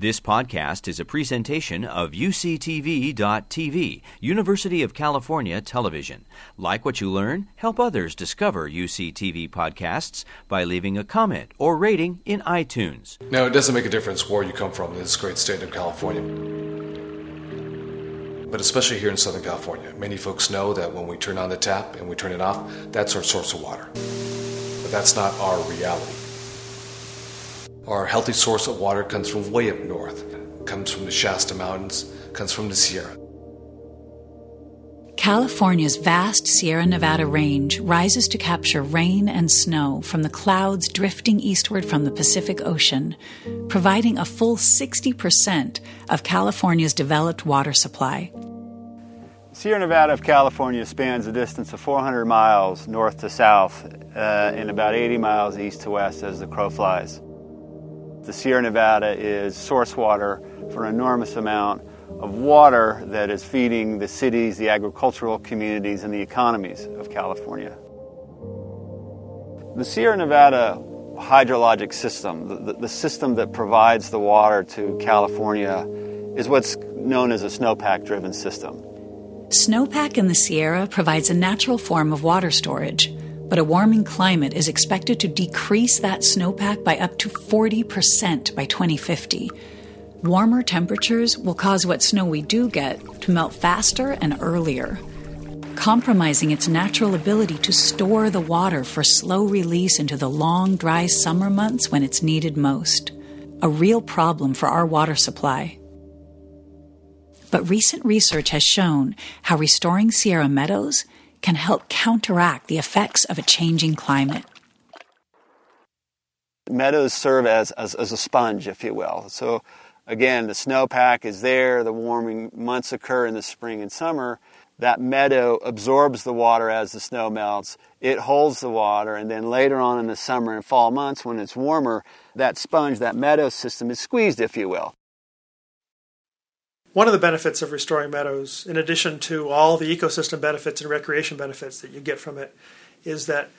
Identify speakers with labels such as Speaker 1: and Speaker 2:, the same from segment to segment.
Speaker 1: This podcast is a presentation of UCTV.tv, University of California Television. Like what you learn? Help others discover UCTV podcasts by leaving a comment or rating in iTunes.
Speaker 2: Now, it doesn't make a difference where you come from in this great state of California. But especially here in Southern California, many folks know that when we turn on the tap and we turn it off, that's our source of water. But that's not our reality. Our healthy source of water comes from way up north, comes from the Shasta Mountains, comes from the Sierra.
Speaker 3: California's vast Sierra Nevada range rises to capture rain and snow from the clouds drifting eastward from the Pacific Ocean, providing a full 60% of California's developed water supply.
Speaker 4: Sierra Nevada of California spans a distance of 400 miles north to south uh, and about 80 miles east to west as the crow flies. The Sierra Nevada is source water for an enormous amount of water that is feeding the cities, the agricultural communities, and the economies of California. The Sierra Nevada hydrologic system, the, the, system that provides the water to California, is what's known as a snowpack driven system.
Speaker 3: Snowpack in the Sierra provides a natural form of water storage but a warming climate is expected to decrease that snowpack by up to 40% by 2050. Warmer temperatures will cause what snow we do get to melt faster and earlier, compromising its natural ability to store the water for slow release into the long, dry summer months when it's needed most. A real problem for our water supply. But recent research has shown how restoring Sierra meadows can help counteract the effects of a changing climate.
Speaker 4: Meadows serve as, as, as a sponge, if you will. So, again, the snowpack is there, the warming months occur in the spring and summer. That meadow absorbs the water as the snow melts. It holds the water, and then later on in the summer and fall months, when it's warmer, that sponge, that meadow system is squeezed, if you will.
Speaker 5: One of the benefits of restoring meadows, in addition to all the ecosystem benefits and recreation benefits that you get from it, is that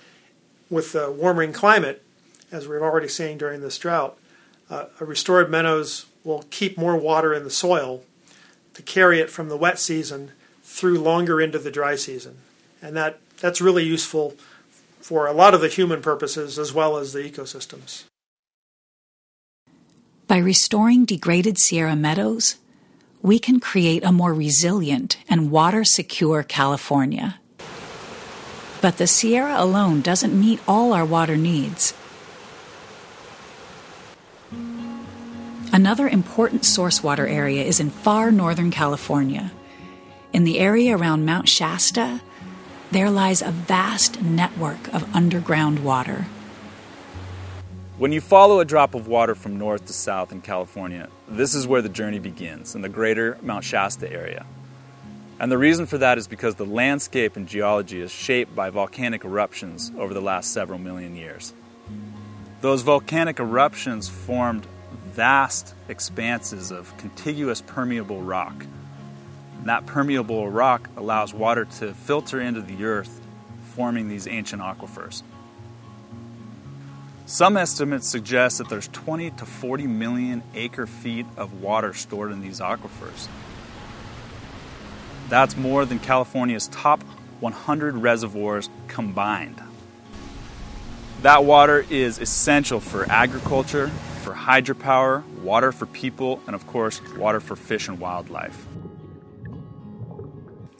Speaker 5: with the warming climate, as we're already seeing during this drought, uh, restored meadows will keep more water in the soil to carry it from the wet season through longer into the dry season. And that, that's really useful for a lot of the human purposes as well as the ecosystems.
Speaker 3: By restoring degraded Sierra meadows, we can create a more resilient and water secure California. But the Sierra alone doesn't meet all our water needs. Another important source water area is in far northern California. In the area around Mount Shasta, there lies a vast network of underground water.
Speaker 6: When you follow a drop of water from north to south in California, this is where the journey begins, in the greater Mount Shasta area. And the reason for that is because the landscape and geology is shaped by volcanic eruptions over the last several million years. Those volcanic eruptions formed vast expanses of contiguous permeable rock. And that permeable rock allows water to filter into the earth, forming these ancient aquifers. Some estimates suggest that there's 20 to 40 million acre feet of water stored in these aquifers. That's more than California's top 100 reservoirs combined. That water is essential for agriculture, for hydropower, water for people, and of course, water for fish and wildlife.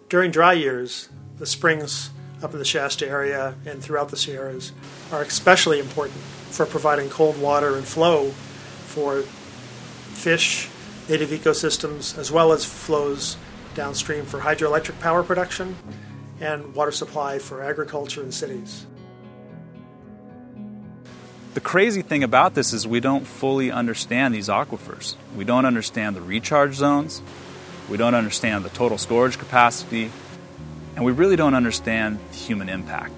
Speaker 5: During dry years, the springs up in the Shasta area and throughout the Sierras are especially important for providing cold water and flow for fish, native ecosystems, as well as flows downstream for hydroelectric power production and water supply for agriculture and cities.
Speaker 6: The crazy thing about this is we don't fully understand these aquifers. We don't understand the recharge zones, we don't understand the total storage capacity, and we really don't understand the human impact.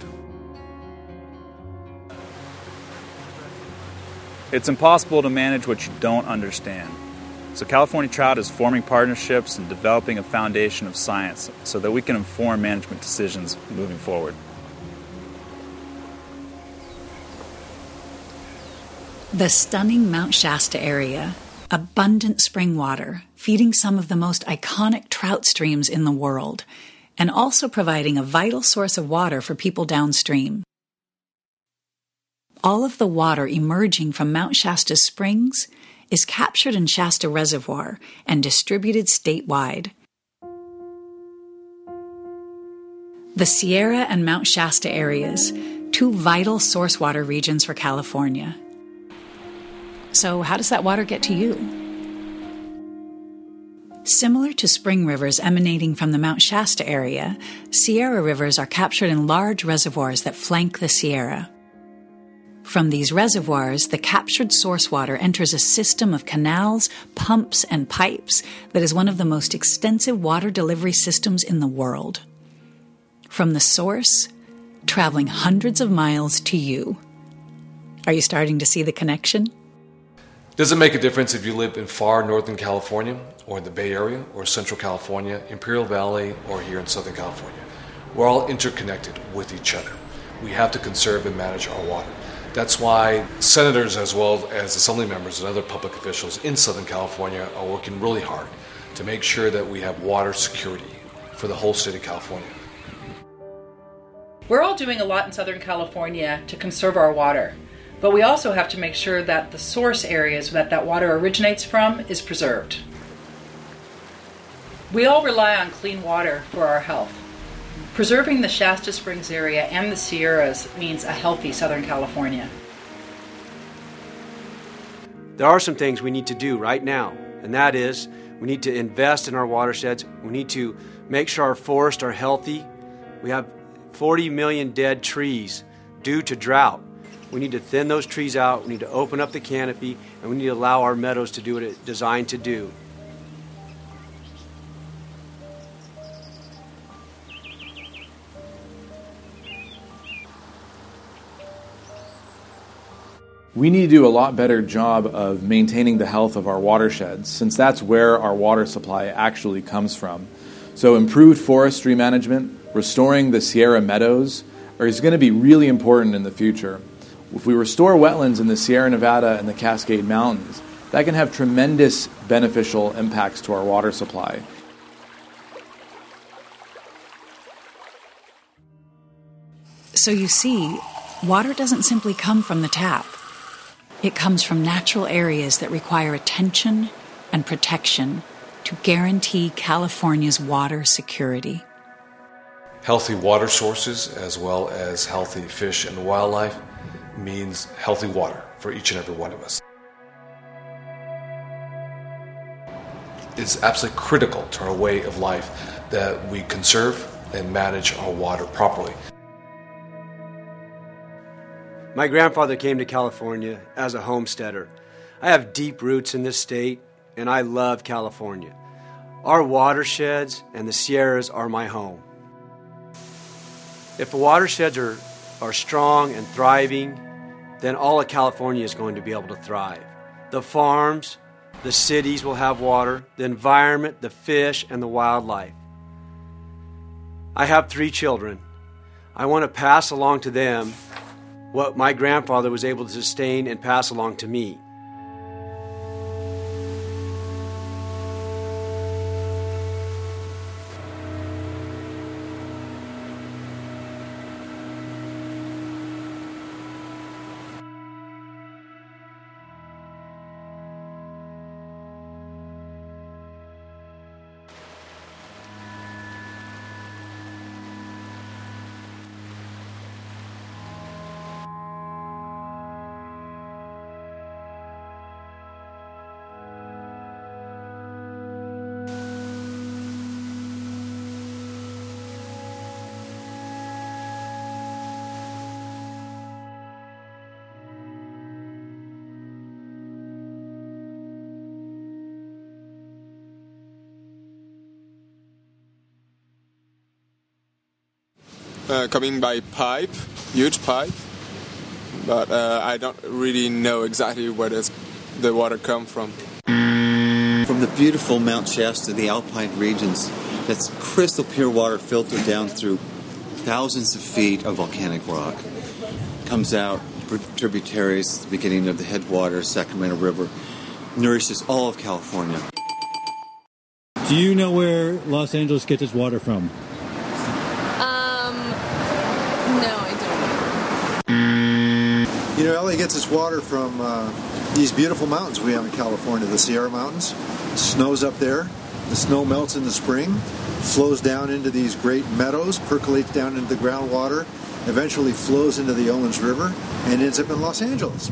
Speaker 6: It's impossible to manage what you don't understand. So, California Trout is forming partnerships and developing a foundation of science so that we can inform management decisions moving forward.
Speaker 3: The stunning Mount Shasta area, abundant spring water, feeding some of the most iconic trout streams in the world, and also providing a vital source of water for people downstream. All of the water emerging from Mount Shasta springs is captured in Shasta Reservoir and distributed statewide. The Sierra and Mount Shasta areas, two vital source water regions for California. So, how does that water get to you? Similar to spring rivers emanating from the Mount Shasta area, Sierra rivers are captured in large reservoirs that flank the Sierra. From these reservoirs, the captured source water enters a system of canals, pumps, and pipes that is one of the most extensive water delivery systems in the world. From the source, traveling hundreds of miles to you. Are you starting to see the connection?
Speaker 2: Does it make a difference if you live in far northern California, or in the Bay Area, or Central California, Imperial Valley, or here in Southern California? We're all interconnected with each other. We have to conserve and manage our water. That's why senators, as well as assembly members and other public officials in Southern California, are working really hard to make sure that we have water security for the whole state of California.
Speaker 7: We're all doing a lot in Southern California to conserve our water. But we also have to make sure that the source areas that that water originates from is preserved. We all rely on clean water for our health. Preserving the Shasta Springs area and the Sierras means a healthy Southern California.
Speaker 8: There are some things we need to do right now, and that is we need to invest in our watersheds. We need to make sure our forests are healthy. We have 40 million dead trees due to drought. We need to thin those trees out. We need to open up the canopy, and we need to allow our meadows to do what it's designed to do.
Speaker 6: We need to do a lot better job of maintaining the health of our watersheds, since that's where our water supply actually comes from. So, improved forestry management, restoring the Sierra meadows, is going to be really important in the future. If we restore wetlands in the Sierra Nevada and the Cascade Mountains, that can have tremendous beneficial impacts to our water supply.
Speaker 3: So you see, water doesn't simply come from the tap. It comes from natural areas that require attention and protection to guarantee California's water security.
Speaker 2: Healthy water sources, as well as healthy fish and wildlife, means healthy water for each and every one of us. It's absolutely critical to our way of life that we conserve and manage our water properly.
Speaker 8: My grandfather came to California as a homesteader. I have deep roots in this state, and I love California. Our watersheds and the Sierras are my home. If the watersheds are, are strong and thriving, then all of California is going to be able to thrive. The farms, the cities will have water, the environment, the fish, and the wildlife. I have three children. I want to pass along to them what my grandfather was able to sustain and pass along to me.
Speaker 9: Uh, coming by pipe, huge pipe, but uh, I don't really know exactly where does the water come from.
Speaker 10: From the beautiful Mount Shasta, the alpine regions, that's crystal pure water filtered down through thousands of feet of volcanic rock. Comes out tributaries, the beginning of the headwaters, Sacramento River, nourishes all of California.
Speaker 11: Do you know where Los Angeles gets its water from?
Speaker 12: No, I don't.
Speaker 13: You know, LA gets its water from uh, these beautiful mountains we have in California, the Sierra Mountains. Snow's up there. The snow melts in the spring, flows down into these great meadows, percolates down into the groundwater, eventually flows into the Owens River, and ends up in Los Angeles.